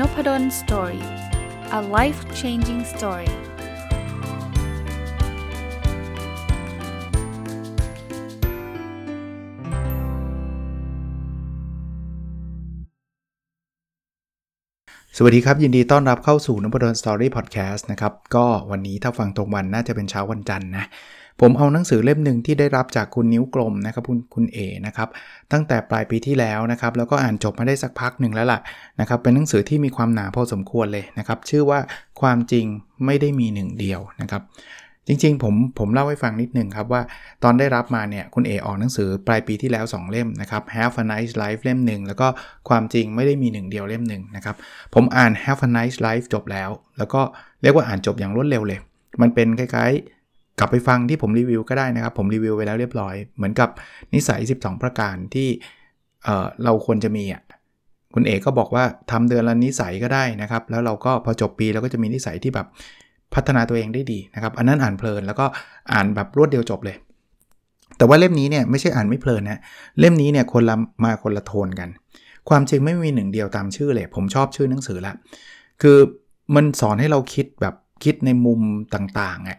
Nopadol Story a life changing story สวัสดีครับ ยินดีต้อนรับเข้าสู่นพดล Story พอดแคสต์นะครับ ก็วันนี้ถ้าฟังตรงวันน่าจะเป็นเช้าวันจันทร์นะ ผมเอาหนังสือเล่มหนึ่งที่ได้รับจากคุณนิ้วกลมนะครับคุณคุณเอนะครับตั้งแต่ปลายปีที่แล้วนะครับแล้วก็อ่านจบมาได้สักพักหนึ่งแล้วล่ะนะครับเป็นหนังสือที่มีความหนาพอสมควรเลยนะครับชื่อว่าความจริงไม่ได้มีหนึ่งเดียวนะครับจริงๆผมผมเล่าให้ฟังนิดนึงครับว่าตอนได้รับมาเนี่ยคุณเอออกหนังสือปลายปีที่แล้ว 2 เล่มนะครับ Have a nice life เล่มหนึ่งแล้วก็ความจริงไม่ได้มีหนึ่งเดียวเล่มหนึ่งนะครับผมอ่าน Have a nice life จบแล้ว แล้วก็เรียกว่าอ่านจบอย่างรวดเร็วเลย มันเป็นคล้าย กลับไปฟังที่ผมรีวิวก็ได้นะครับ ผมรีวิวไปแล้วเรียบร้อย เหมือนกับนิสัย 12 ประการที่เเราควรจะมีอะคุณเอกก็บอกว่าทำเดือนละนิสัยก็ได้นะครับ แล้วเราก็พอจบปีเราก็จะมีนิสัยที่แบบพัฒนาตัวเองได้ดีนะครับ อันนั้นอ่านเพลินแล้วก็อ่านแบบรวดเดียวจบเลย แต่ว่าเล่มนี้เนี่ยไม่ใช่อ่านไม่เพลินนะเล่มนี้เนี่ยคนละมาคนละโทนกัน ความจริงไม่มีหนึ่งเดียวตามชื่อเลย ผมชอบชื่อหนังสือละคือมันสอนให้เราคิดแบบคิดในมุมต่างๆอะ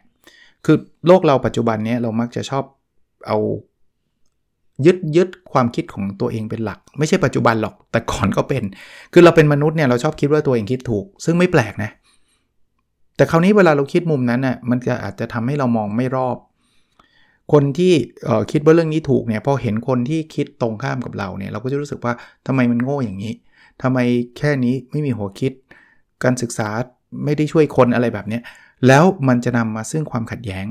คือโลกเราปัจจุบันนี้เรามักจะชอบเอายึดยึดความคิดของตัวเองเป็นหลัก ไม่ใช่ปัจจุบันหรอกแต่ก่อนก็เป็น คือเราเป็นมนุษย์เนี่ยเราชอบคิดว่าตัวเองคิดถูก ซึ่งไม่แปลกนะ แต่คราวนี้เวลาเราคิดมุมนั้นน่ะมันจะอาจจะทำให้เรามองไม่รอบ คนที่คิดว่าเรื่องนี้ถูกเนี่ยพอเห็นคนที่คิดตรงข้ามกับเราเนี่ยเราก็จะรู้สึกว่าทำไมมันโง่อย่างนี้ทำไมแค่นี้ไม่มีหัวคิด การศึกษาไม่ได้ช่วยคนอะไรแบบนี้ แล้วมันจะนำมาซึ่งความขัดแย้ง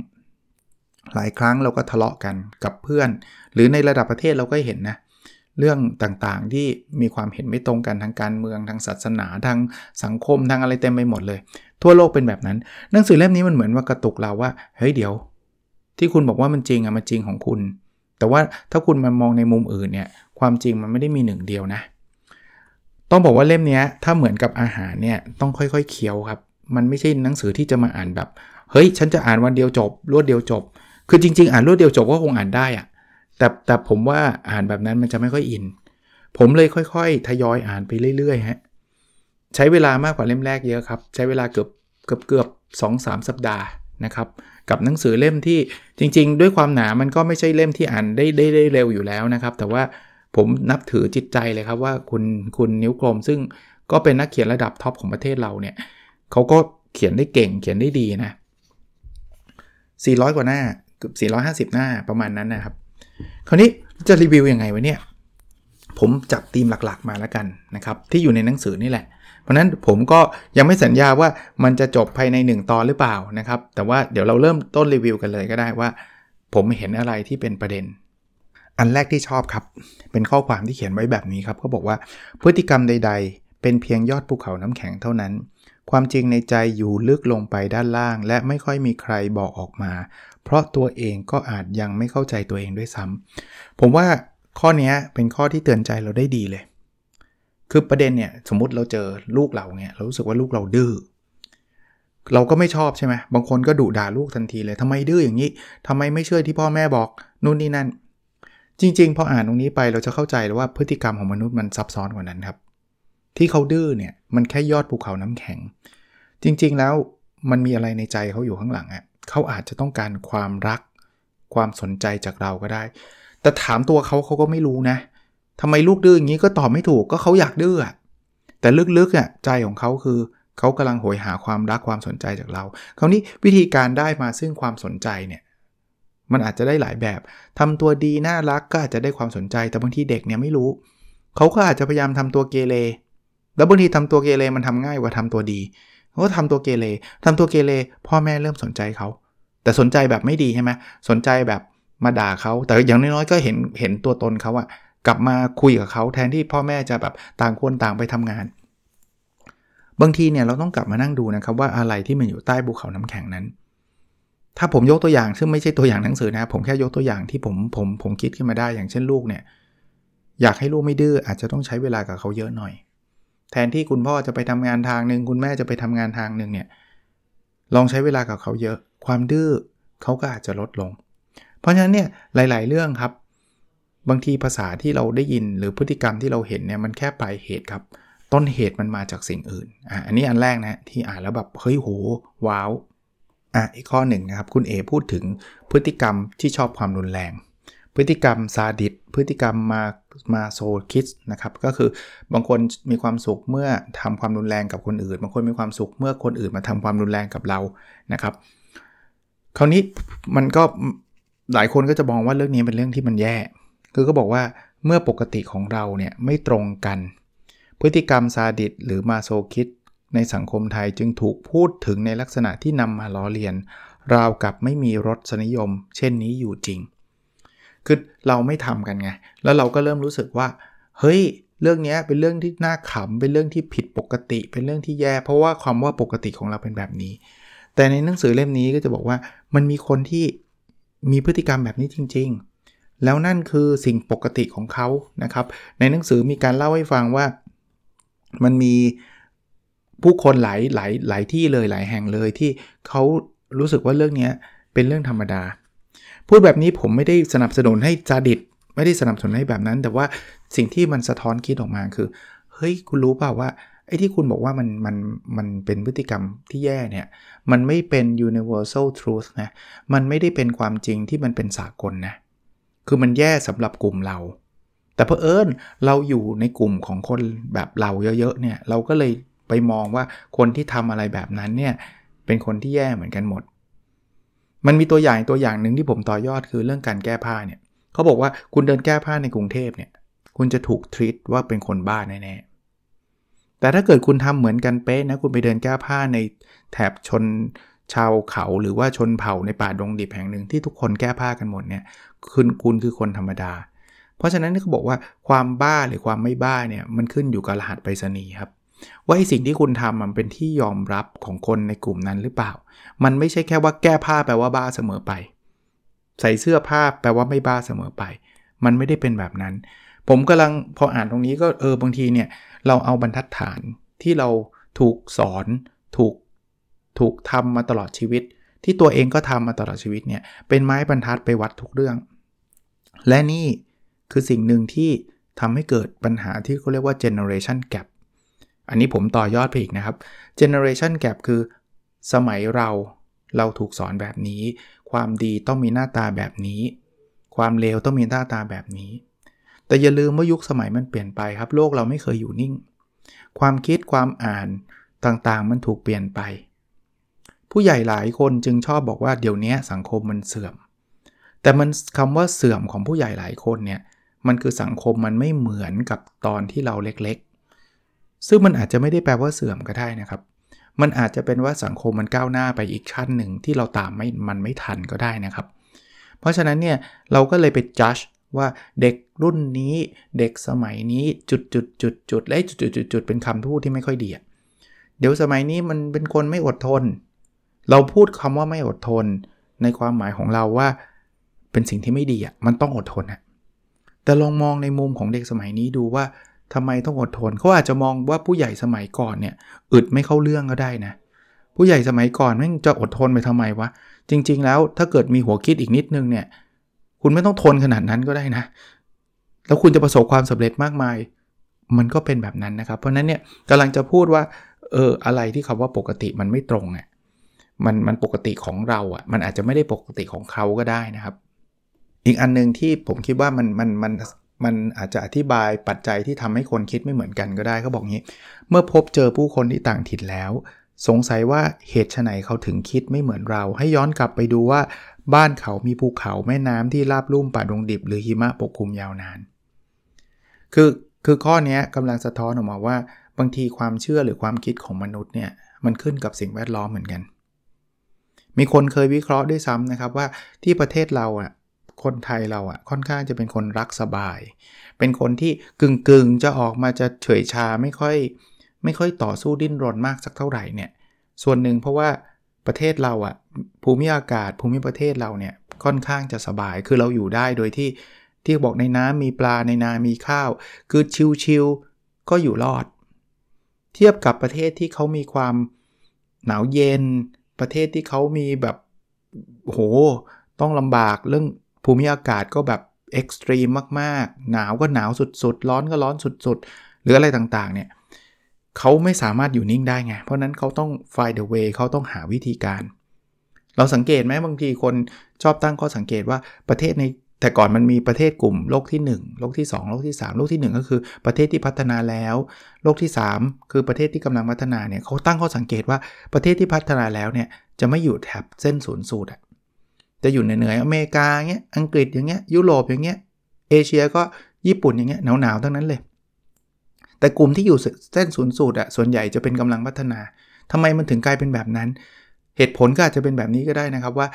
หลายครั้งเราก็ทะเลาะกันกับเพื่อน หรือในระดับประเทศเราก็เห็นนะ เรื่องต่างๆที่มีความเห็นไม่ตรงกันทางการเมืองทางศาสนาทางสังคมทางอะไรเต็มไปหมดเลย ทั่วโลกเป็นแบบนั้น หนังสือเล่มนี้มันเหมือนว่ากระตุกเราว่าเฮ้ยเดี๋ยว ที่คุณบอกว่ามันจริงอะมันจริงของคุณ แต่ว่าถ้าคุณมามองในมุมอื่นเนี่ยความจริงมันไม่ได้มีหนึ่งเดียวนะต้องบอกว่าเล่มนี้ถ้าเหมือนกับอาหารเนี่ยต้องค่อยๆเคี้ยวครับ มันไม่ใช่หนังสือที่จะมาอ่านแบบ เฮ้ย ฉันจะอ่านวันเดียวจบ รวดเดียวจบ คือจริง ๆ อ่านรวดเดียวจบก็คงอ่านได้อะแต่แต่ผมว่าอ่านแบบนั้นมันจะไม่ค่อยอิน ผมเลยค่อยๆ ทยอยอ่านไปเรื่อยๆฮะใช้เวลามากกว่าเล่มแรกเยอะครับ ใช้เวลาเกือบเกือบเกือบสองสามสัปดาห์นะครับกับหนังสือเล่มที่จริง ๆ ด้วยความหนามันก็ไม่ใช่เล่มที่อ่านได้ได้ได้เร็วอยู่แล้วนะครับ แต่ว่าผมนับถือจิตใจเลยครับว่าคุณคุณนิ้วกลมซึ่งก็เป็นนักเขียนระดับท็อปของประเทศเราเนี่ย เขาก็เขียนได้เก่งเขียนได้ดีนะ 400 กว่าหน้าเกือบ450 หน้าประมาณนั้นนะครับ คราวนี้จะรีวิวยังไงวะเนี่ย ผมจับธีมหลักๆมาแล้วกันนะครับ ที่อยู่ในหนังสือนี่แหละ เพราะนั้นผมก็ยังไม่สัญญาว่ามันจะจบภายใน 1 ตอนหรือเปล่านะครับ แต่ว่าเดี๋ยวเราเริ่มต้นรีวิวกันเลยก็ได้ว่า ผมเห็นอะไรที่เป็นประเด็นอันแรกที่ชอบครับ เป็นข้อความที่เขียนไว้แบบนี้ครับเขาบอกว่าพฤติกรรมใด ๆ เป็นเพียงยอดภูเขาน้ำแข็งเท่านั้น ความจริงในใจอยู่ลึกลงไปด้านล่าง และไม่ค่อยมีใครบอกออกมา เพราะตัวเองก็อาจยังไม่เข้าใจตัวเองด้วยซ้ำผมว่าข้อนี้เป็นข้อที่เตือนใจเราได้ดีเลย คือประเด็นเนี่ยสมมุติเราเจอลูกเราเนี่ยเรารู้สึกว่าลูกเราดื้อเราก็ไม่ชอบใช่ไหมบางคนก็ดุด่าลูกทันทีเลยทำไมดื้ออย่างนี้ทำไมไม่เชื่อที่พ่อแม่บอกนู่นนี่นั่น จริง ๆ พออ่านตรงนี้ไปเราจะเข้าใจแล้วว่าพฤติกรรมของมนุษย์มันซับซ้อนกว่านั้นครับ ที่เขาดื้อเนี่ยมันแค่ยอดภูเขาน้ำแข็ง จริงๆแล้วมันมีอะไรในใจเขาอยู่ข้างหลังอะ่ะเขาอาจจะต้องการความรัก ความสนใจจากเราก็ได้ แต่ถามตัวเขาเขาก็ไม่รู้นะทำไมลูกดื้ออย่างนี้ก็ตอบไม่ถูกก็เขาอยากดื้อแต่ลึกๆอะใจของเขาคือเขากำลังโหยหาความรักความสนใจจากเรา คราวนี้วิธีการได้มาซึ่งความสนใจเนี่ยมันอาจจะได้หลายแบบทำตัวดีน่ารักก็อาจจะได้ความสนใจ แต่บางทีเด็กเนี่ยไม่รู้ เขาก็อาจจะพยายามทำตัวเกเร แล้วบางทีทำตัวเกเรมันทำง่ายกว่าทำตัวดีเขาก็ทำตัวเกเรทำตัวเกเรพ่อแม่เริ่มสนใจเขา แต่สนใจแบบไม่ดีใช่ไหมสนใจแบบมาด่าเขา แต่อย่างน้อยๆก็เห็นเห็นตัวตนเขาอะกลับมาคุยกับเขาแทนที่พ่อแม่จะแบบต่างคนต่างไปทำงาน บางทีเนี่ยเราต้องกลับมานั่งดูนะครับว่าอะไรที่มันอยู่ใต้ภูเขาน้ำแข็งนั้น ถ้าผมยกตัวอย่างซึ่งไม่ใช่ตัวอย่างหนังสือนะ ผมแค่ยกตัวอย่างที่ผมผมผมคิดขึ้นมาได้อย่างเช่นลูกเนี่ย อยากให้ลูกไม่ดื้ออาจจะต้องใช้เวลากับเขาเยอะหน่อย แทนที่คุณพ่อจะไปทำงานทางหนึ่งคุณแม่จะไปทำงานทางหนึ่งเนี่ยลองใช้เวลากับเขาเยอะ ความดื้อเขาก็อาจจะลดลง เพราะฉะนั้นเนี่ยหลาย ๆ เรื่องครับ บางทีภาษาที่เราได้ยินหรือพฤติกรรมที่เราเห็นเนี่ยมันแค่ปลายเหตุครับ ต้นเหตุมันมาจากสิ่งอื่นอะอันนี้อันแรกนะที่อ่านแล้วแบบเฮ้ยโหว้าวอะอีกข้อหนึ่งนะครับคุณเอพูดถึงพฤติกรรมที่ชอบความรุนแรง พฤติกรรมซาดิสพฤติกรรมมามาโซคิสนะครับก็คือบางคนมีความสุขเมื่อทำความรุนแรงกับคนอื่น บางคนมีความสุขเมื่อคนอื่นมาทำความรุนแรงกับเรานะครับ คราวนี้มันก็หลายคนก็จะมองว่าเรื่องนี้เป็นเรื่องที่มันแย่ คือก็บอกว่าเมื่อปกติของเราเนี่ยไม่ตรงกัน พฤติกรรมซาดิสหรือมาโซคิสในสังคมไทยจึงถูกพูดถึงในลักษณะที่นำมาล้อเลียน ราวกับไม่มีรสนิยม เช่นนี้อยู่จริง คือเราไม่ทำกันไง แล้วเราก็เริ่มรู้สึกว่า เฮ้ย เรื่องนี้เป็นเรื่องที่น่าขำ เป็นเรื่องที่ผิดปกติ เป็นเรื่องที่แย่ เพราะว่าความว่าปกติของเราเป็นแบบนี้ แต่ในหนังสือเล่มนี้ก็จะบอกว่า มันมีคนที่มีพฤติกรรมแบบนี้จริง ๆ แล้วนั่นคือสิ่งปกติของเขานะครับ ในหนังสือมีการเล่าให้ฟังว่า มันมีผู้คนหลายหลายหลายที่เลยหลายแห่งเลยที่เขารู้สึกว่าเรื่องนี้เป็นเรื่องธรรมดา พูดแบบนี้ผมไม่ได้สนับสนุนให้จาดิตไม่ได้สนับสนุนให้แบบนั้น แต่ว่าสิ่งที่มันสะท้อนคิดออกมาคือ เฮ้ย คุณรู้เปล่าว่าไอ้ที่คุณบอกว่ามันมันมันเป็นพฤติกรรมที่แย่เนี่ย มันไม่เป็น universal truth นะ มันไม่ได้เป็นความจริงที่มันเป็นสากลนะ คือมันแย่สำหรับกลุ่มเรา แต่เพอเอิญเราอยู่ในกลุ่มของคนแบบเราเยอะๆเนี่ย เราก็เลยไปมองว่าคนที่ทำอะไรแบบนั้นเนี่ย เป็นคนที่แย่เหมือนกันหมด มันมีตัวอย่างตัวอย่างหนึ่งที่ผมต่อยอดคือเรื่องการแก้ผ้าเนี่ยเขาบอกว่าคุณเดินแก้ผ้าในกรุงเทพเนี่ยคุณจะถูกทรีตว่าเป็นคนบ้าแน่ๆแต่ถ้าเกิดคุณทำเหมือนกันเป๊ะนะคุณไปเดินแก้ผ้าในแถบชนชาวเขาหรือว่าชนเผ่าในป่าดงดิบแห่งหนึ่งที่ทุกคนแก้ผ้ากันหมดเนี่ยคุณคุณคือคนธรรมดา เพราะฉะนั้นเขาบอกว่าความบ้าหรือความไม่บ้าเนี่ยมันขึ้นอยู่กับรหัสไปรษณีย์ครับ ว่าไอสิ่งที่คุณทำมันเป็นที่ยอมรับของคนในกลุ่มนั้นหรือเปล่า มันไม่ใช่แค่ว่าแก้ผ้าแปลว่าบ้าเสมอไป ใส่เสื้อผ้าแปลว่าไม่บ้าเสมอไป มันไม่ได้เป็นแบบนั้น ผมกำลังพออ่านตรงนี้ก็เออบางทีเนี่ยเราเอาบรรทัดฐานที่เราถูกสอนถูกถูกทำมาตลอดชีวิต ที่ตัวเองก็ทำมาตลอดชีวิตเนี่ยเป็นไม้บรรทัดไปวัดทุกเรื่อง และนี่คือสิ่งหนึ่งที่ทำให้เกิดปัญหาที่เขาเรียกว่า generation gap อันนี้ผมต่อยอดไปอีกนะครับ generation gap คือ สมัยเราเราถูกสอนแบบนี้ ความดีต้องมีหน้าตาแบบนี้ ความเลวต้องมีหน้าตาแบบนี้ แต่อย่าลืมว่ายุคสมัยมันเปลี่ยนไปครับ โลกเราไม่เคยอยู่นิ่ง ความคิดความอ่านต่างๆ มันถูกเปลี่ยนไป ผู้ใหญ่หลายคนจึงชอบบอกว่าเดี๋ยวนี้สังคมมันเสื่อม แต่มันคำว่าเสื่อมของผู้ใหญ่หลายคนเนี่ยมันคือสังคมมันไม่เหมือนกับตอนที่เราเล็ก ซึ่งมันอาจจะไม่ได้แปลว่าเสื่อมก็ได้นะครับ มันอาจจะเป็นว่าสังคมมันก้าวหน้าไปอีกชั้นหนึ่งที่เราตามไม่มันไม่ทันก็ได้นะครับ เพราะฉะนั้นเนี่ยเราก็เลยไปจัดว่าเด็กรุ่นนี้เด็กสมัยนี้จุดจุดจุดจุดและจุดจุดจุดจุดเป็นคำพูดที่ไม่ค่อยดีเดี๋ยวสมัยนี้มันเป็นคนไม่อดทน เราพูดคำว่าไม่อดทน ในความหมายของเราว่า เป็นสิ่งที่ไม่ดีอะมันต้องอดทนอะแต่ลองมองในมุมของเด็กสมัยนี้ดูว่า ทำไมต้องอดทนเขาอาจจะมองว่าผู้ใหญ่สมัยก่อนเนี่ยอึดไม่เข้าเรื่องก็ได้นะ ผู้ใหญ่สมัยก่อนแม่งจะอดทนไปทำไมวะ จริง ๆ แล้วถ้าเกิดมีหัวคิดอีกนิดนึงเนี่ย คุณไม่ต้องทนขนาดนั้นก็ได้นะ แล้วคุณจะประสบความสำเร็จมากมาย มันก็เป็นแบบนั้นนะครับ เพราะนั้นเนี่ยกำลังจะพูดว่า เอออะไรที่คำว่าปกติมันไม่ตรงอะมันมันปกติของเราอะ มันอาจจะไม่ได้ปกติของเขาก็ได้นะครับ อีกอันหนึ่งที่ผมคิดว่ามันมันมัน มันอาจจะอธิบายปัจจัยที่ทำให้คนคิดไม่เหมือนกันก็ได้เขาบอกงี้ เมื่อพบเจอผู้คนที่ต่างถิ่นแล้ว สงสัยว่าเหตุไฉนเขาถึงคิดไม่เหมือนเรา ให้ย้อนกลับไปดูว่า บ้านเขามีภูเขาแม่น้ำที่ราบลุ่มป่าดงดิบ หรือหิมะปกคลุมยาวนาน คือคือข้อนี้กำลังสะท้อนออกมาว่า บางทีความเชื่อหรือความคิดของมนุษย์เนี่ยมันขึ้นกับสิ่งแวดล้อมเหมือนกัน มีคนเคยวิเคราะห์ด้วยซ้ำนะครับว่าที่ประเทศเราอะ คนไทยเราอะ่ะค่อนข้างจะเป็นคนรักสบาย เป็นคนที่กึ่งกึ่งจะออกมาจะเฉยชาไม่ค่อย ไม่ค่อยต่อสู้ดิ้นรนมากสักเท่าไหร่เนี่ย ส่วนหนึ่งเพราะว่าประเทศเราอะ่ะภูมิอากาศภูมิประเทศเราเนี่ยค่อนข้างจะสบาย คือเราอยู่ได้โดยที่ที่บอกในน้ำมีปลาในนา มีข้าว คือชิวๆก็อยู่รอด เทียบกับประเทศที่เขามีความหนาวเย็น ประเทศที่เขามีแบบโหต้องลำบากเรื่อง ภูมิอากาศก็แบบเอ็กซ์ตรีมมากๆ หนาวก็หนาวสุดๆ ร้อนก็ร้อนสุดๆ หรืออะไรต่างๆ เนี่ยเขาไม่สามารถอยู่นิ่งได้ไง เพราะนั้นเขาต้อง find the way เขาต้องหาวิธีการ เราสังเกตไหมบางทีคนชอบตั้งข้อสังเกตว่าประเทศในแต่ก่อนมันมีประเทศกลุ่มโลกที่ 1 โลกที่ 2 โลกที่ 3 โลกที่ 1 ก็คือประเทศที่พัฒนาแล้ว โลกที่ 3 คือประเทศที่กำลังพัฒนาเนี่ยเขาตั้งข้อสังเกตว่าประเทศที่พัฒนาแล้วเนี่ยจะไม่อยู่แถบเส้นศูนย์สูตรอะ จะอยู่ในเหนืออเมริกาเงี้ยอังกฤษอย่างเงี้ยยุโรปอย่างเงี้ยเอเชียก็ญี่ปุ่นอย่างเงี้ยหนาวๆทั้งนั้นเลย แต่กลุ่มที่อยู่เส้นศูนย์สูตรอะส่วนใหญ่จะเป็นกำลังพัฒนาทำไมมันถึงกลายเป็นแบบนั้น เหตุผลก็อาจจะเป็นแบบนี้ก็ได้นะครับว่า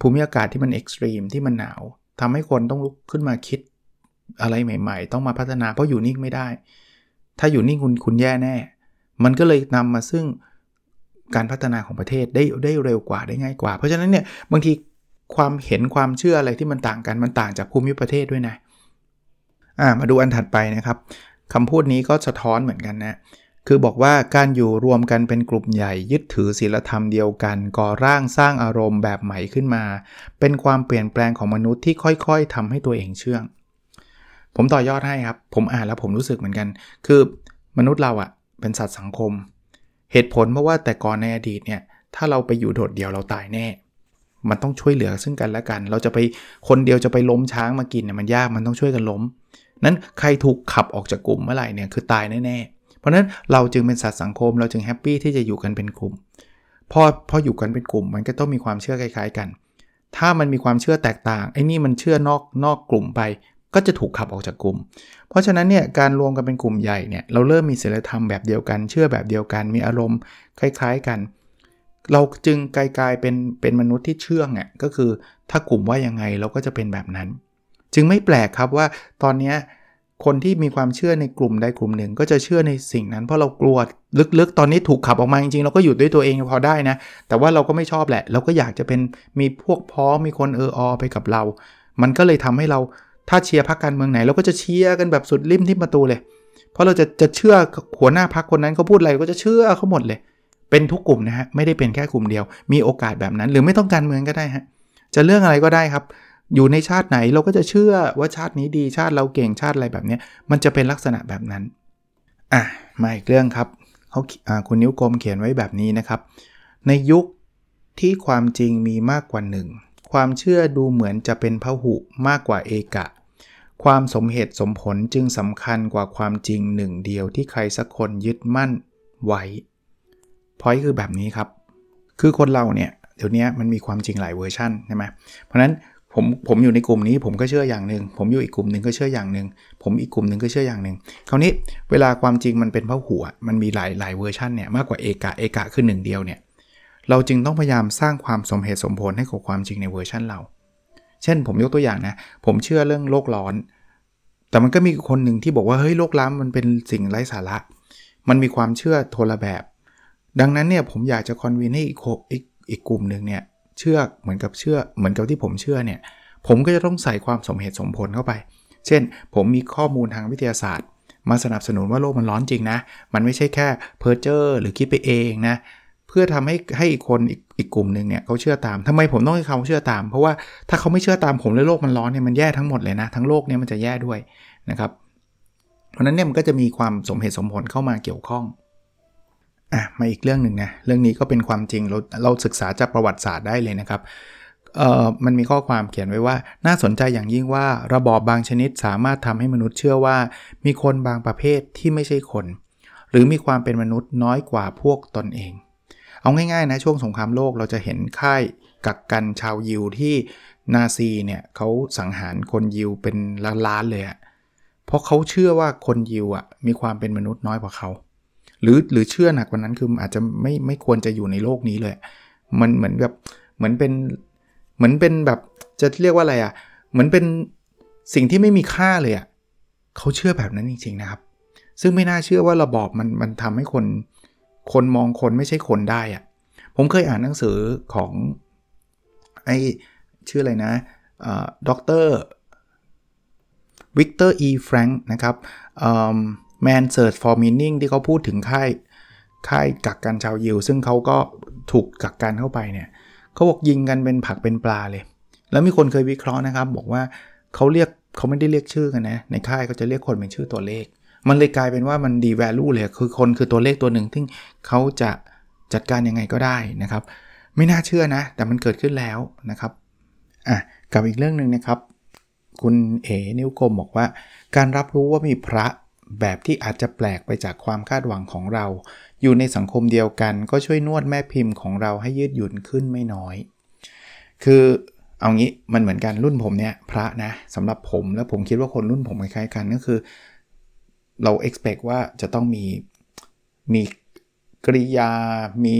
ภูมิอากาศที่มันเอ็กซ์ตรีมที่มันหนาวทำให้คนต้องลุกขึ้นมาคิดอะไรใหม่ ๆ ต้องมาพัฒนาเพราะอยู่นิ่งไม่ได้ ถ้าอยู่นิ่งคุณคุณแย่แน่ มันก็เลยนำมาซึ่งการพัฒนาของประเทศได้ได้เร็วกว่าได้ง่ายกว่า เพราะฉะนั้นเนี่ยบางที ความเห็นความเชื่ออะไรที่มันต่างกันมันต่างจากภูมิประเทศด้วยนะอ่ามาดูอันถัดไปนะครับคำพูดนี้ก็สะท้อนเหมือนกันนะคือบอกว่าการอยู่รวมกันเป็นกลุ่มใหญ่ ยึดถือศีลธรรมเดียวกัน ก่อร่างสร้างอารมณ์แบบใหม่ขึ้นมา เป็นความเปลี่ยนแปลงของมนุษย์ที่ค่อยๆทำให้ตัวเองเชื่อง ผมต่อยอดให้ครับ ผมอ่านแล้วผมรู้สึกเหมือนกัน คือมนุษย์เราอะ่ะเป็นสัตว์สังคม เหตุผลเพราะว่าแต่ก่อนในอดีตเนี่ยถ้าเราไปอยู่โดดเดี่ยวเราตายแน่ มันต้องช่วยเหลือซึ่งกันและกัน เราจะไปคนเดียวจะไปล้มช้างมากินเนี่ยมันยากมันต้องช่วยกันล้ม นั้นใครถูกขับออกจากกลุ่มเมื่อไหร่เนี่ยคือตายแน่ๆ เพราะนั้นเราจึงเป็นสัตว์สังคม เราจึงแฮปปี้ที่จะอยู่กันเป็นกลุ่มพอพออยู่กันเป็นกลุ่ม มันก็ต้องมีความเชื่อคล้าย ๆกัน ถ้ามันมีความเชื่อแตกต่างไอ้นี่มันเชื่อนอกนอกกลุ่มไป ก็จะถูกขับออกจากกลุ่ม เพราะฉะนั้นเนี่ยการรวมกันเป็นกลุ่มใหญ่เนี่ยเราเริ่มมีศีลธรรมแบบเดียวกัน เชื่อแบบเดียวกัน มีอารมณ์คล้าย ๆ กัน เราจึงกลายเป็นเป็นมนุษย์ที่เชื่องอะก็คือถ้ากลุ่มว่ายังไงเราก็จะเป็นแบบนั้น จึงไม่แปลกครับว่าตอนนี้คนที่มีความเชื่อในกลุ่มใดกลุ่มหนึ่ง ก็จะเชื่อในสิ่งนั้น เพราะเรากลัวลึกๆ ตอนนี้ถูกขับออกมาจริงๆเราก็อยู่ด้วยตัวเองพอได้นะ แต่ว่าเราก็ไม่ชอบแหละ เราก็อยากจะเป็นมีพวกพ้องมีคนเอออไปกับเรา มันก็เลยทำให้เราถ้าเชียร์พรรคการเมืองไหน เราก็จะเชียร์กันแบบสุดริมที่ประตูเลย เพราะเราจะจะเชื่อหัวหน้าพรรคคนนั้นเขาพูดอะไรก็จะเชื่อเขาหมดเลย เป็นทุกกลุ่มนะฮะไม่ได้เป็นแค่กลุ่มเดียว มีโอกาสแบบนั้น หรือไม่ต้องการเมืองก็ได้ฮะจะเรื่องอะไรก็ได้ครับ อยู่ในชาติไหนเราก็จะเชื่อว่าชาตินี้ดีชาติเราเก่งชาติอะไรแบบนี้มันจะเป็นลักษณะแบบนั้นอะมาอีกเรื่องครับเขาคุณนิ้วกลมเขียนไว้แบบนี้นะครับ ในยุคที่ความจริงมีมากกว่าหนึ่งความเชื่อดูเหมือนจะเป็นพหุมากกว่าเอกะ ความสมเหตุสมผลจึงสำคัญกว่าความจริงหนึ่งเดียวที่ใครสักคนยึดมั่นไว้ พอยคือแบบนี้ครับ คือคนเราเนี่ยเดี๋ยวนี้มันมีความจริงหลายเวอร์ชันใช่ไหมเพราะนั้นผมผมอยู่ในกลุ่มนี้ผมก็เชื่ออย่างหนึ่งผมอยู่อีกกลุ่มหนึ่งก็เชื่ออย่างหนึ่งผมอีกกลุ่มหนึ่งก็เชื่ออย่างหนึ่งคราวนี้เวลาความจริงมันเป็นพระหัว มันมีหลายหลายเวอร์ชันเนี่ยมากกว่าเอกะเอกะคือหนึ่งเดียวเนี่ยเราจึงต้องพยายามสร้างความสมเหตุสมผลให้กับความจริงในเวอร์ชันเรา เช่นผมยกตัวอย่างนะผมเชื่อเรื่องโลกร้อน แต่มันก็มีคนหนึ่งที่บอกว่าเฮ้ยโลกร้อนมันเป็นสิ่งไร้สาระ มันมีความเชื่อโทรแบบ ดังนั้นเนี่ยผมอยากจะ convince ให้อีกอีกอีกกลุ่มหนึ่งเนี่ยเชื่อเหมือนกับเชื่อเหมือนกับที่ผมเชื่อเนี่ยผมก็จะต้องใส่ความสมเหตุสมผลเข้าไป เช่น ผมมีข้อมูลทางวิทยาศาสตร์ มาสนับสนุนว่าโลกมันร้อนจริงนะ มันไม่ใช่แค่เพอร์เจอร์หรือคิดไปเองนะ เพื่อทำให้ให้อีกคนอีกอีกกลุ่มหนึ่งเนี่ยเขาเชื่อตามทำไมผมต้องให้เขาเชื่อตาม เพราะว่าถ้าเขาไม่เชื่อตามผมเลยโลกมันร้อนเนี่ยมันแย่ทั้งหมดเลยนะ ทั้งโลกเนี่ยมันจะแย่ด้วยนะครับ เพราะนั้นเนี่ยมันก็จะมีความสมเหตุสมผลเข้ามาเกี่ยวข้อง อะมาอีกเรื่องหนึ่งนะเรื่องนี้ก็เป็นความจริงเราเราศึกษาจากประวัติศาสตร์ได้เลยนะครับเอ่อมันมีข้อความเขียนไว้ว่า น่าสนใจอย่างยิ่งว่า ระบอบบางชนิดสามารถทำให้มนุษย์เชื่อว่า มีคนบางประเภทที่ไม่ใช่คน หรือมีความเป็นมนุษย์น้อยกว่าพวกตนเอง เอาง่ายๆนะช่วงสงครามโลกเราจะเห็นค่ายกักกันชาวยิวที่นาซีเนี่ยเขาสังหารคนยิวเป็นล้านๆเลยอะเพราะเขาเชื่อว่าคนยิวอะมีความเป็นมนุษย์น้อยกว่าเขา หรือหรือเชื่อหนักกว่านั้นคืออาจจะไม่ไม่ควรจะอยู่ในโลกนี้เลย มันเหมือนแบบเหมือนเป็นเหมือนเป็นแบบจะเรียกว่าอะไรอะ่ะเหมือนเป็นสิ่งที่ไม่มีค่าเลยอะ่ะเขาเชื่อแบบนั้นจริงๆนะครับ ซึ่งไม่น่าเชื่อว่าระบอบมันมันทำให้คนคนมองคนไม่ใช่คนได้อะ่ะผมเคยอ่านหนังสือของไอชื่ออะไรนะด็อกเตอร์ Viktor E. Frankl นะครับ Man Search for Meaning ที่เขาพูดถึงค่ายค่ายกักกันชาวยิว ซึ่งเขาก็ถูกกักกันเข้าไปเนี่ยเขาบอกยิงกันเป็นผักเป็นปลาเลย แล้วมีคนเคยวิเคราะห์นะครับ บอกว่าเขาเรียกเขาไม่ได้เรียกชื่อกันนะ ในค่ายเขาจะเรียกคนเป็นชื่อตัวเลข มันเลยกลายเป็นว่ามันดีแวลูเลยคือคนคือตัวเลขตัวหนึ่งที่เขาจะจัดการยังไงก็ได้นะครับ ไม่น่าเชื่อนะ แต่มันเกิดขึ้นแล้วนะครับอะกับอีกเรื่องหนึ่งนะครับ คุณเอนิ้วกลมบอกว่า การรับรู้ว่ามีพระ แบบที่อาจจะแปลกไปจากความคาดหวังของเรา อยู่ในสังคมเดียวกัน ก็ช่วยนวดแม่พิมพ์ของเราให้ยืดหยุ่นขึ้นไม่น้อย คือเอางี้มันเหมือนกันรุ่นผมเนี่ยพระนะสำหรับผมแล้วผมคิดว่าคนรุ่นผมคล้ายๆกันก็คือ เรา expect ว่าจะต้องมีมีกริยา มี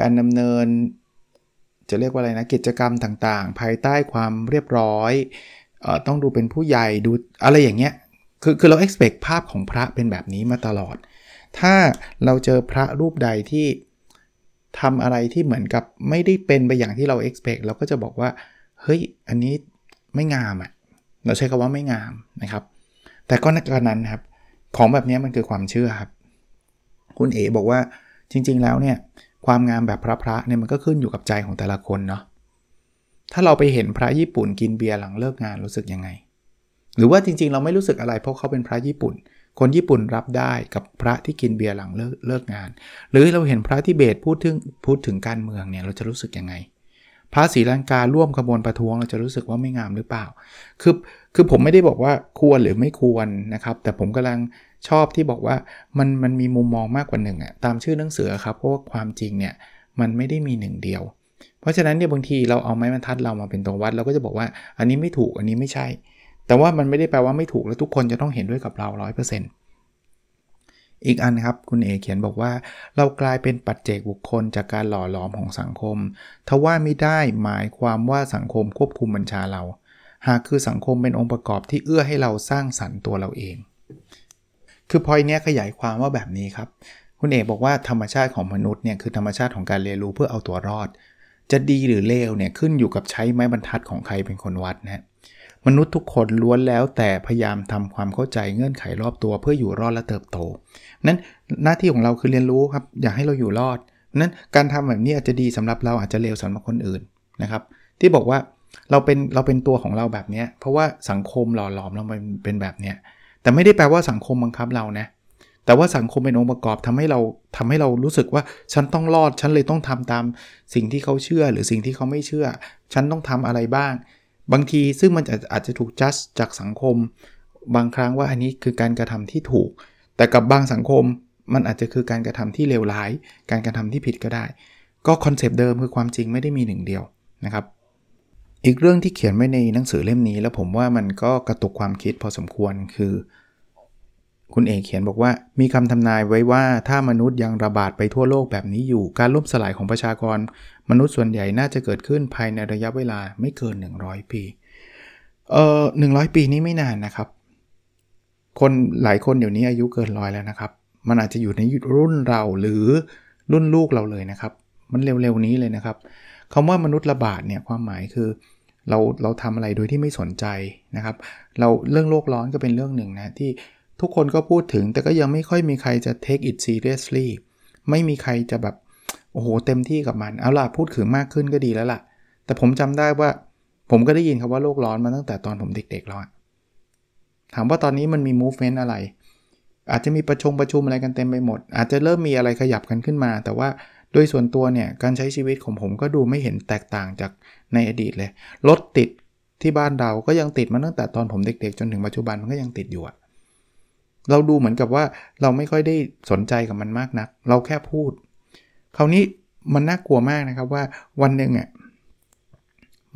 การดำเนิน จะเรียกว่าอะไรนะกิจกรรมต่างๆ ภายใต้ความเรียบร้อยออต้องดูเป็นผู้ใหญ่ดูอะไรอย่างเงี้ย คือคือเรา expect ภาพของพระเป็นแบบนี้มาตลอด ถ้าเราเจอพระรูปใดที่ทำอะไรที่เหมือนกับไม่ได้เป็นไปอย่างที่เรา expect เราก็จะบอกว่า เฮ้ย อันนี้ไม่งามอะ่ะ เราใช้คาว่าไม่งามนะครับ แต่ก็นักการนั้นครับ ของแบบนี้มันคือความเชื่อครับ คุณเอ๋บอกว่าจริง ๆ แล้วเนี่ย ความงามแบบพระพระเนี่ยมันก็ขึ้นอยู่กับใจของแต่ละคนเนาะ ถ้าเราไปเห็นพระญี่ปุ่นกินเบียร์หลังเลิกงานรู้สึกยังไง หรือว่าจริงๆ เราไม่รู้สึกอะไรเพราะเขาเป็นพระญี่ปุ่น คนญี่ปุ่นรับได้กับพระที่กินเบียร์หลังเลิกเลิกงาน หรือเราเห็นพระทิเบตพูดถึงพูดถึงการเมืองเนี่ยเราจะรู้สึกยังไง พระศรีลังการ่วมขบวนประท้วงเราจะรู้สึกว่าไม่งามหรือเปล่า คือคือผมไม่ได้บอกว่าควรหรือไม่ควรนะครับ แต่ผมกำลังชอบที่บอกว่ามันมันมีมุมมองมากกว่าหนึ่งอะตามชื่อหนังสือครับเพราะว่าความจริงเนี่ยมันไม่ได้มีหนึ่งเดียว เพราะฉะนั้นเนี่ยบางทีเราเอาไม้บรรทัดเรามาเป็นตัววัดเราก็จะบอกว่าอันนี้ไม่ถูกอันนี้ไม่ใช่ แต่ว่ามันไม่ได้แปลว่าไม่ถูกแล้วทุกคนจะต้องเห็นด้วยกับเรา 100%อีกอันครับ คุณเอเขียนบอกว่า เรากลายเป็นปัจเจกบุคคลจากการหล่อหลอมของสังคม ทว่าไม่ได้หมายความว่าสังคมควบคุมบัญชาเรา หากคือสังคมเป็นองค์ประกอบที่เอื้อให้เราสร้างสรรค์ตัวเราเอง คือพอยเนี้ยขยายความว่าแบบนี้ครับ คุณเอกบอกว่าธรรมชาติของมนุษย์เนี่ยคือธรรมชาติของการเรียนรู้เพื่อเอาตัวรอด จะดีหรือเลวเนี่ยขึ้นอยู่กับใช้ไม้บรรทัดของใครเป็นคนวัดนะ มนุษย์ทุกคนล้วนแล้วแต่พยายามทำความเข้าใจเงื่อนไขรอบตัวเพื่ออยู่รอดและเติบโต นั้นหน้าที่ของเราคือเรียนรู้ครับ อยากให้เราอยู่รอด นั้นการทำแบบนี้อาจจะดีสำหรับเราอาจจะเลวสำหรับคนอื่นนะครับ ที่บอกว่าเราเป็นเราเป็นตัวของเราแบบนี้เพราะว่าสังคมหล่อหลอมเราเป็นแบบนี้แต่ไม่ได้แปลว่าสังคมบังคับเรานะแต่ว่าสังคมเป็นองค์ประกอบทำให้เราทำให้เรารู้สึกว่าฉันต้องรอด ฉันเลยต้องทำตามสิ่งที่เขาเชื่อหรือสิ่งที่เขาไม่เชื่อ ฉันต้องทำอะไรบ้าง บางทีซึ่งมันอาจจะถูกจัดจากสังคม บางครั้งว่าอันนี้คือการกระทำที่ถูก แต่กับบางสังคมมันอาจจะคือการกระทำที่เลวร้าย การกระทำที่ผิดก็ได้ ก็คอนเซปต์เดิมคือความจริงไม่ได้มีหนึ่งเดียวนะครับ อีกเรื่องที่เขียนไว้ในหนังสือเล่มนี้ แล้วผมว่ามันก็กระตุกความคิดพอสมควรคือ คุณเอกเขียนบอกว่า มีคำทำนายไว้ว่าถ้ามนุษย์ยังระบาดไปทั่วโลกแบบนี้อยู่ การล่มสลายของประชากร มนุษย์ส่วนใหญ่น่าจะเกิดขึ้นภายในระยะเวลาไม่เกิน 100 ปี เอ่อหนึ่งปีนี้ไม่นานนะครับ คนหลายคนเดี๋ยวนี้อายุเกินร้อยแล้วนะครับ มันอาจจะอยู่ในรุ่นเราหรือรุ่นลูกเราเลยนะครับ มันเร็วๆนี้เลยนะครับคำว่ามนุษย์ระบาดเนี่ยความหมายคือเราเราทำอะไรโดยที่ไม่สนใจนะครับ เราเรื่องโลกร้อนก็เป็นเรื่องหนึ่งนะที่ทุกคนก็พูดถึงแต่ก็ยังไม่ค่อยมีใครจะ take it seriously ไม่มีใครจะแบบ โอ้โหเต็มที่กับมัน เอาล่ะพูดถึงมากขึ้นก็ดีแล้วล่ะ แต่ผมจำได้ว่าผมก็ได้ยินคำว่าโลกร้อนมาตั้งแต่ตอนผมเด็กๆแล้วถามว่าตอนนี้มันมี movement อะไร อาจจะมีประชุมประชุมอะไรกันเต็มไปหมด อาจจะเริ่มมีอะไรขยับกันขึ้นมา แต่ว่าโดยส่วนตัวเนี่ยการใช้ชีวิตของผมก็ดูไม่เห็นแตกต่างจากในอดีตเลย รถติดที่บ้านเราก็ยังติดมาตั้งแต่ตอนผมเด็กๆ จนถึงปัจจุบันมันก็ยังติดอยู่อะเราดูเหมือนกับว่าเราไม่ค่อยได้สนใจกับมันมากนัก เราแค่พูด คราวนี้มันน่ากลัวมากนะครับว่าวันหนึ่งอะ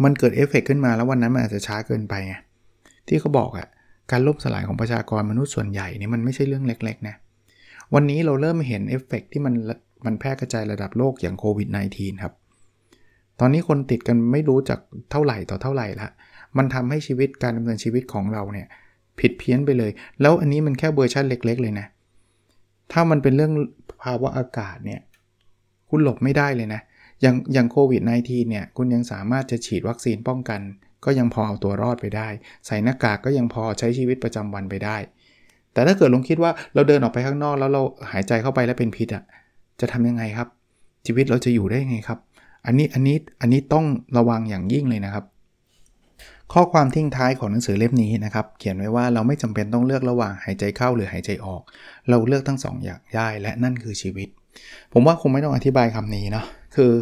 มันเกิดเอฟเฟกขึ้นมาแล้ววันนั้นมันอาจจะช้าเกินไปไงที่เขาบอกอะการล่มสลายของประชากรมนุษย์ส่วนใหญ่นี่มันไม่ใช่เรื่องเล็กๆนะวันนี้เราเริ่มเห็นเอฟเฟกที่มันมันแพร่กระจายระดับโลกอย่างโควิด -19 ครับ ตอนนี้คนติดกันไม่รู้จักเท่าไหร่ต่อเท่าไหร่ละ มันทำให้ชีวิตการดำเนินชีวิตของเราเนี่ยผิดเพี้ยนไปเลย แล้วอันนี้มันแค่เวอร์ชันเล็ก ๆ เลยนะ ถ้ามันเป็นเรื่องภาวะอากาศเนี่ย คุณหลบไม่ได้เลยนะ อย่างอย่างโควิด -19 เนี่ย คุณยังสามารถจะฉีดวัคซีนป้องกัน ก็ยังพอเอาตัวรอดไปได้ ใส่หน้ากากก็ยังพอใช้ชีวิตประจำวันไปได้ แต่ถ้าเกิดลงคิดว่าเราเดินออกไปข้างนอกแล้วเราหายใจเข้าไปแล้วเป็นพิษอะ่ะ จะทำยังไงครับ ชีวิตเราจะอยู่ได้ยังไงครับ อันนี้อันนี้อันนี้ต้องระวังอย่างยิ่งเลยนะครับข้อความทิ้งท้ายของหนังสือเล่มนี้นะครับ เขียนไว้ว่าเราไม่จำเป็นต้องเลือกระหว่างหายใจเข้าหรือหายใจออก เราเลือกทั้งสองอย่างได้และนั่นคือชีวิต ผมว่าคงไม่ต้องอธิบายคำนี้เนาะคือ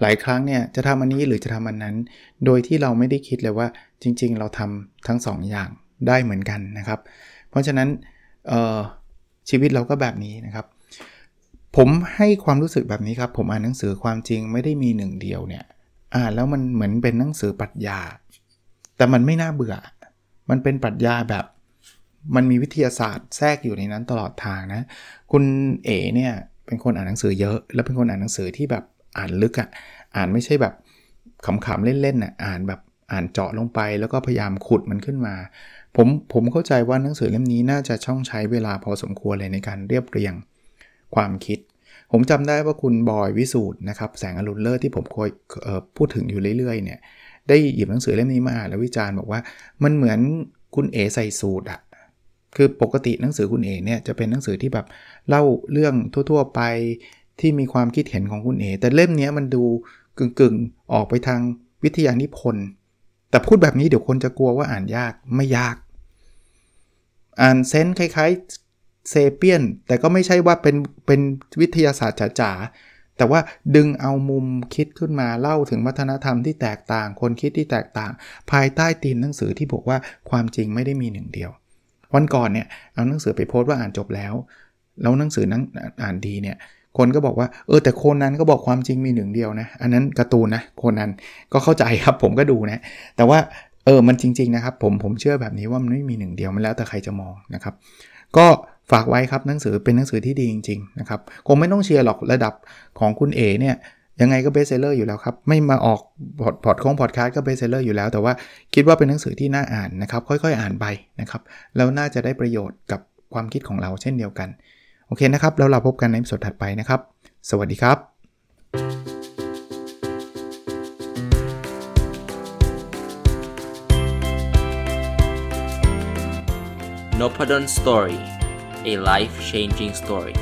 หลายครั้งเนี่ยจะทำอันนี้หรือจะทำอันนั้น โดยที่เราไม่ได้คิดเลยว่าจริง ๆ เราทำทั้ง2ออย่างได้เหมือนกันนะครับ เพราะฉะนั้นชีวิตเราก็แบบนี้นะครับ ผมให้ความรู้สึกแบบนี้ครับ ผมอ่านหนังสือความจริงไม่ได้มีหนึ่งเดียวเนี่ยอ่านแล้วมันเหมือนเป็นหนังสือปรัชญา แต่มันไม่น่าเบื่อ มันเป็นปรัชญาแบบมันมีวิทยาศาสตร์แทรกอยู่ในนั้นตลอดทางนะ คุณเอ๋เนี่ย เป็นคนอ่านหนังสือเยอะ แล้วเป็นคนอ่านหนังสือที่แบบอ่านลึกอะ่ะอ่านไม่ใช่แบบขำๆเล่นๆอะอ่านแบบอ่านเจาะลงไป แล้วก็พยายามขุดมันขึ้นมา ผมผมเข้าใจว่าหนังสือเล่มนี้น่าจะช่องใช้เวลาพอสมควรเลยในการเรียบเรียงความคิด ผมจำได้ว่าคุณบอยวิสูตรนะครับแสงอรุณเลิศที่ผมเคยพูดถึงอยู่เรื่อยๆเนี่ยได้หยิบหนังสือเล่มนี้มาอ่านแล้ววิจารณ์บอกว่ามันเหมือนคุณเอใส่สูตรอะ คือปกติหนังสือคุณเอเนี่ยจะเป็นหนังสือที่แบบเล่าเรื่องทั่ว ๆ ไปที่มีความคิดเห็นของคุณเอแต่เล่มนี้มันดูกึ่งๆ ออกไปทางวิทยานิพนธ์แต่พูดแบบนี้เดี๋ยวคนจะกลัวว่าอ่านยากไม่ยาก อ่านเซนคล้ายๆเซเปียน แต่ก็ไม่ใช่ว่าเป็นเป็นวิทยาศาสตร์จ๋าๆแต่ว่าดึงเอามุมคิดขึ้นมาเล่าถึงวัฒนธรรมที่แตกต่าง คนคิดที่แตกต่าง ภายใต้ตีมหนังสือที่บอกว่าความจริงไม่ได้มีหนึ่งเดียว วันก่อนเนี่ยเอาหนังสือไปโพสต์ว่าอ่านจบแล้ว แล้วหนังสือนั้นอ่านดีเนี่ยคนก็บอกว่าเออแต่โคนนั้นก็บอกความจริงมีหนึ่งเดียวนะ อันนั้นการ์ตูนนะโคนนั้นก็เข้าใจครับผมก็ดูนะ แต่ว่าเออมันจริงๆนะครับผมผมเชื่อแบบนี้ว่ามันไม่มีหนึ่งเดียวมันแล้วแต่ใครจะมองนะครับ ก็ฝากไว้ครับหนังสือเป็นหนังสือที่ดีจริงๆนะครับคงไม่ต้องเชียร์หรอกระดับของคุณเอเนี่ย ยังไงก็ bestseller อยู่แล้วครับ ไม่มาออกพอดพอดคงพอดแคสต์ก็ bestseller อยู่แล้ว แต่ว่าคิดว่าเป็นหนังสือที่น่าอ่านนะครับ ค่อยๆ อ่านไปนะครับ แล้วน่าจะได้ประโยชน์กับความคิดของเราเช่นเดียวกัน โอเคนะครับ แล้วเราพบกันในสดถัดไปนะครับ สวัสดีครับ n o p a d o n Story a life changing story